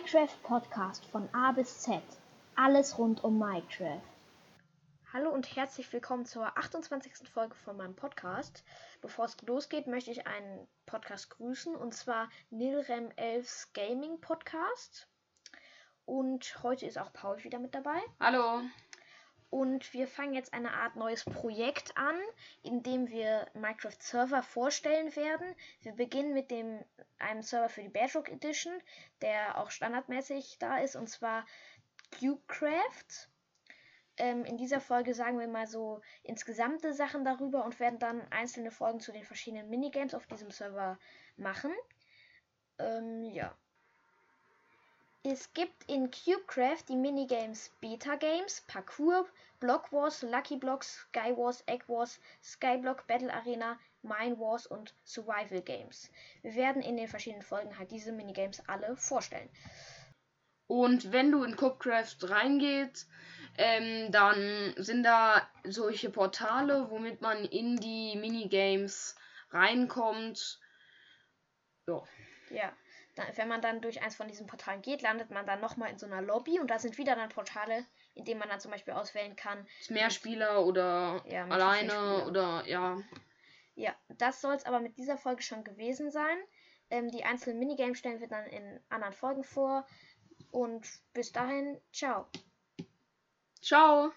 Minecraft Podcast von A bis Z. Alles rund um Minecraft. Hallo und herzlich willkommen zur 28. Folge von meinem Podcast. Bevor es losgeht, möchte ich einen Podcast grüßen und zwar Nilrem 11 Gaming Podcast. Und heute ist auch Paul wieder mit dabei. Hallo. Und wir fangen jetzt eine Art neues Projekt an, in dem wir Minecraft Server vorstellen werden. Wir beginnen mit dem einem Server für die Bedrock Edition, der auch standardmäßig da ist, und zwar CubeCraft. Ähm, in dieser Folge sagen wir mal so insgesamte Sachen darüber und werden dann einzelne Folgen zu den verschiedenen Minigames auf diesem Server machen. Ähm, ja. Es gibt in CubeCraft die Minigames Beta Games, Parkour, Block Wars, Lucky Blocks, Sky Wars, Egg Wars, Skyblock, Battle Arena, Mine Wars und Survival Games. Wir werden in den verschiedenen Folgen halt diese Minigames alle vorstellen. Und wenn du in CubeCraft reingehst, ähm, dann sind da solche Portale, womit man in die Minigames reinkommt. Ja. Ja wenn man dann durch eins von diesen Portalen geht, landet man dann nochmal in so einer Lobby und da sind wieder dann Portale, in denen man dann zum Beispiel auswählen kann. Mehrspieler oder ja, alleine oder ja. Ja, das soll es aber mit dieser Folge schon gewesen sein. Ähm, die einzelnen Minigames stellen wir dann in anderen Folgen vor. Und bis dahin, ciao. Ciao.